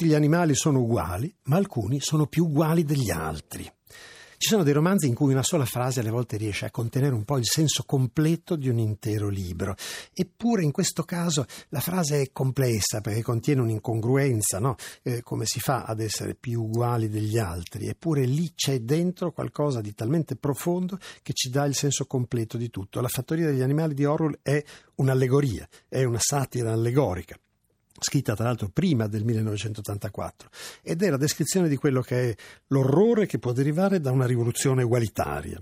tutti gli animali sono uguali, ma alcuni sono più uguali degli altri. Ci sono dei romanzi in cui una sola frase alle volte riesce a contenere un po' il senso completo di un intero libro. Eppure in questo caso la frase è complessa perché contiene un'incongruenza, no? eh, come si fa ad essere più uguali degli altri? Eppure lì c'è dentro qualcosa di talmente profondo che ci dà il senso completo di tutto. La fattoria degli animali di Orwell è un'allegoria, è una satira allegorica scritta tra l'altro prima del 1984, ed è la descrizione di quello che è l'orrore che può derivare da una rivoluzione ugualitaria.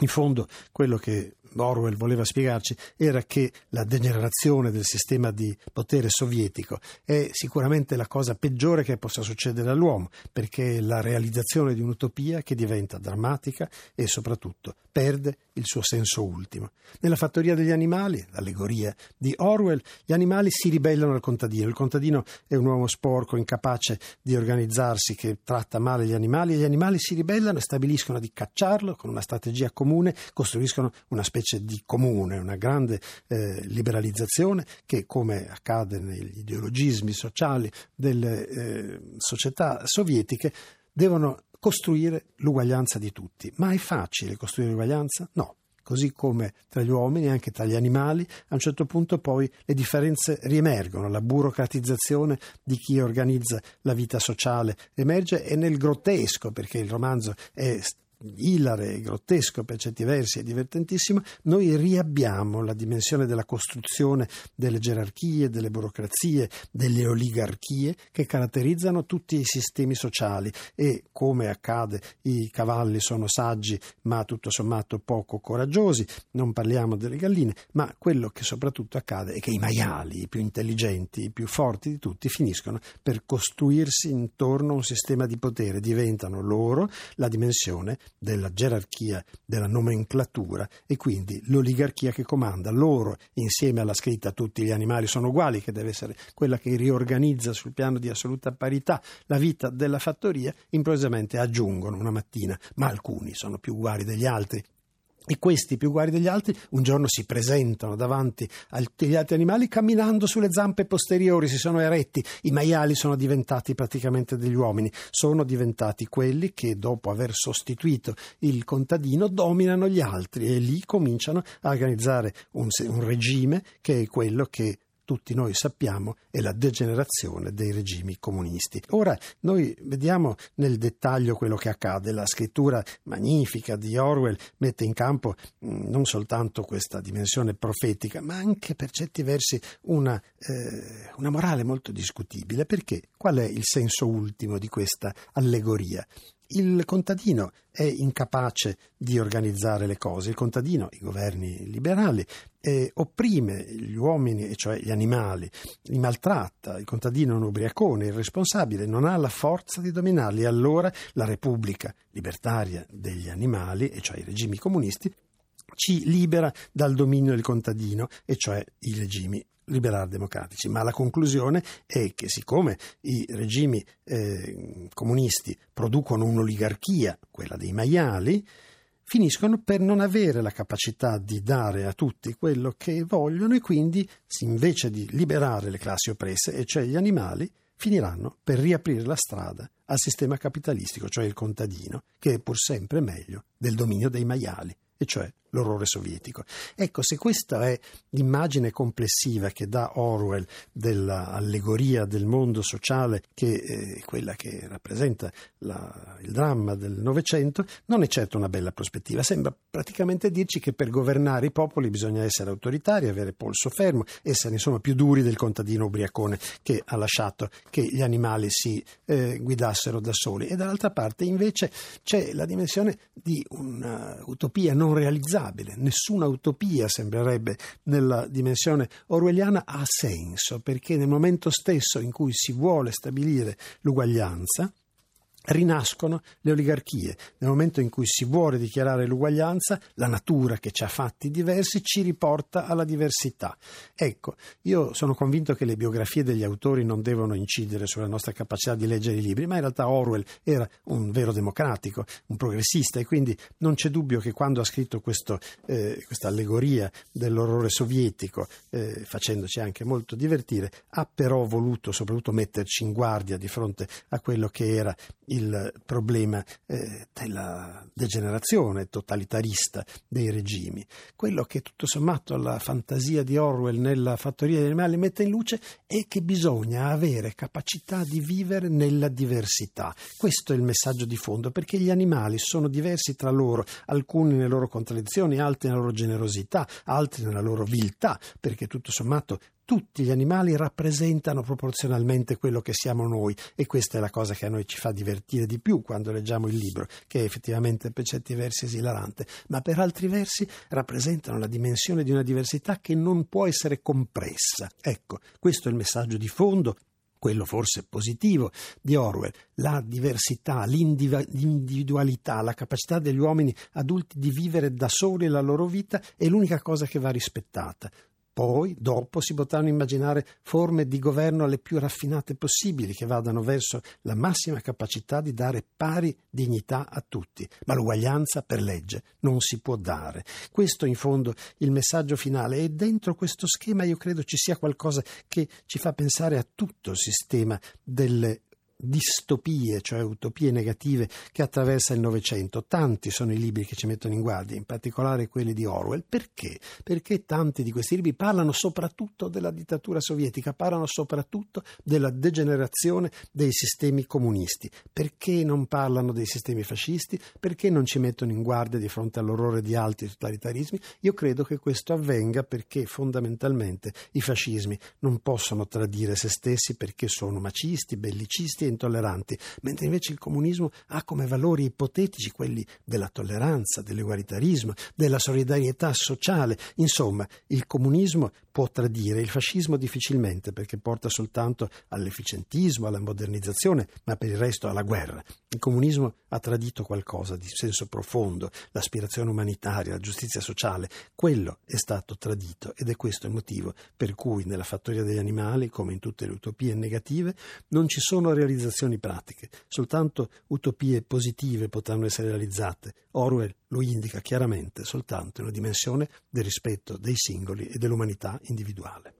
In fondo, quello che Orwell voleva spiegarci era che la degenerazione del sistema di potere sovietico è sicuramente la cosa peggiore che possa succedere all'uomo, perché è la realizzazione di un'utopia che diventa drammatica e soprattutto perde il suo senso ultimo. Nella fattoria degli animali, l'allegoria di Orwell, gli animali si ribellano al contadino. Il contadino è un uomo sporco, incapace di organizzarsi, che tratta male gli animali e gli animali si ribellano e stabiliscono di cacciarlo con una strategia comune, costruiscono una specie specie di comune, una grande eh, liberalizzazione che, come accade negli ideologismi sociali delle eh, società sovietiche, devono costruire l'uguaglianza di tutti. Ma è facile costruire l'uguaglianza? No così come tra gli uomini, anche tra gli animali, a un certo punto poi le differenze riemergono, la burocratizzazione di chi organizza la vita sociale emerge e nel grottesco, perché il romanzo è ilare, grottesco per certi versi e divertentissimo, noi riabbiamo la dimensione della costruzione delle gerarchie, delle burocrazie, delle oligarchie che caratterizzano tutti i sistemi sociali e come accade i cavalli sono saggi ma tutto sommato poco coraggiosi, non parliamo delle galline, ma quello che soprattutto accade è che i maiali, i più intelligenti, i più forti di tutti finiscono per costruirsi intorno a un sistema di potere, diventano loro la dimensione della gerarchia, della nomenclatura e quindi l'oligarchia che comanda. Loro, insieme alla scritta tutti gli animali sono uguali, che deve essere quella che riorganizza sul piano di assoluta parità la vita della fattoria, improvvisamente aggiungono una mattina, ma alcuni sono più uguali degli altri e questi, più uguali degli altri, un giorno si presentano davanti agli altri animali camminando sulle zampe posteriori, si sono eretti. I maiali sono diventati praticamente degli uomini, sono diventati quelli che dopo aver sostituito il contadino dominano gli altri e lì cominciano a organizzare un, un regime che è quello che tutti noi sappiamo è la degenerazione dei regimi comunisti. Ora noi vediamo nel dettaglio quello che accade. La scrittura magnifica di Orwell mette in campo mm, non soltanto questa dimensione profetica, ma anche per certi versi una, eh, una morale molto discutibile. Perché? Qual è il senso ultimo di questa allegoria? Il contadino è incapace di organizzare le cose, il contadino, i governi liberali, eh, opprime gli uomini, cioè gli animali, li maltratta, il contadino è un ubriacone, irresponsabile, non ha la forza di dominarli. Allora la Repubblica libertaria degli animali, e cioè i regimi comunisti, ci libera dal dominio del contadino, e cioè i regimi liberal democratici, ma la conclusione è che siccome i regimi eh, comunisti producono un'oligarchia, quella dei maiali, finiscono per non avere la capacità di dare a tutti quello che vogliono e quindi invece di liberare le classi oppresse, e cioè gli animali, finiranno per riaprire la strada al sistema capitalistico, cioè il contadino, che è pur sempre meglio del dominio dei maiali, e cioè l'orrore sovietico. Ecco, se questa è l'immagine complessiva che dà Orwell dell'allegoria del mondo sociale, che è quella che rappresenta la, il dramma del Novecento, non è certo una bella prospettiva. Sembra praticamente dirci che per governare i popoli bisogna essere autoritari, avere polso fermo, essere insomma più duri del contadino ubriacone che ha lasciato che gli animali si eh, guidassero da soli. E dall'altra parte invece c'è la dimensione di un'utopia non realizzata realizzabile, nessuna utopia sembrerebbe nella dimensione orwelliana ha senso, perché nel momento stesso in cui si vuole stabilire l'uguaglianza, rinascono le oligarchie. Nel momento in cui si vuole dichiarare l'uguaglianza, la natura che ci ha fatti diversi ci riporta alla diversità. Ecco, io sono convinto che le biografie degli autori non devono incidere sulla nostra capacità di leggere i libri, ma in realtà Orwell era un vero democratico, un progressista e quindi non c'è dubbio che quando ha scritto questo, eh, questa allegoria dell'orrore sovietico, eh, facendoci anche molto divertire, ha però voluto soprattutto metterci in guardia di fronte a quello che era il problema eh, della degenerazione totalitarista dei regimi. Quello che tutto sommato la fantasia di Orwell nella fattoria degli animali mette in luce è che bisogna avere capacità di vivere nella diversità. Questo è il messaggio di fondo, perché gli animali sono diversi tra loro, alcuni nelle loro contraddizioni, altri nella loro generosità, altri nella loro viltà, perché tutto sommato tutti gli animali rappresentano proporzionalmente quello che siamo noi e questa è la cosa che a noi ci fa divertire di più quando leggiamo il libro, che è effettivamente per certi versi esilarante, ma per altri versi rappresentano la dimensione di una diversità che non può essere compressa. Ecco, questo è il messaggio di fondo quello forse positivo di Orwell, la diversità, l'individualità, la capacità degli uomini adulti di vivere da soli la loro vita è l'unica cosa che va rispettata. Poi, dopo, si potranno immaginare forme di governo le più raffinate possibili, che vadano verso la massima capacità di dare pari dignità a tutti. Ma l'uguaglianza per legge non si può dare. Questo, in fondo, il messaggio finale. E dentro questo schema io credo ci sia qualcosa che ci fa pensare a tutto il sistema delle distopie, cioè utopie negative che attraversa il Novecento. Tanti sono i libri che ci mettono in guardia, in particolare quelli di Orwell. Perché? Perché tanti di questi libri parlano soprattutto della dittatura sovietica, parlano soprattutto della degenerazione dei sistemi comunisti. Perché non parlano dei sistemi fascisti? Perché non ci mettono in guardia di fronte all'orrore di altri totalitarismi? Io credo che questo avvenga perché fondamentalmente i fascismi non possono tradire se stessi perché sono macisti, bellicisti intolleranti, mentre invece il comunismo ha come valori ipotetici quelli della tolleranza, dell'egualitarismo, della solidarietà sociale. Insomma, il comunismo può tradire, il fascismo difficilmente perché porta soltanto all'efficientismo, alla modernizzazione, ma per il resto alla guerra. Il comunismo ha tradito qualcosa di senso profondo, l'aspirazione umanitaria, la giustizia sociale, quello è stato tradito ed è questo il motivo per cui nella fattoria degli animali, come in tutte le utopie negative, non ci sono realizzazioni realizzazioni pratiche, soltanto utopie positive potranno essere realizzate. Orwell lo indica chiaramente soltanto in una dimensione del rispetto dei singoli e dell'umanità individuale.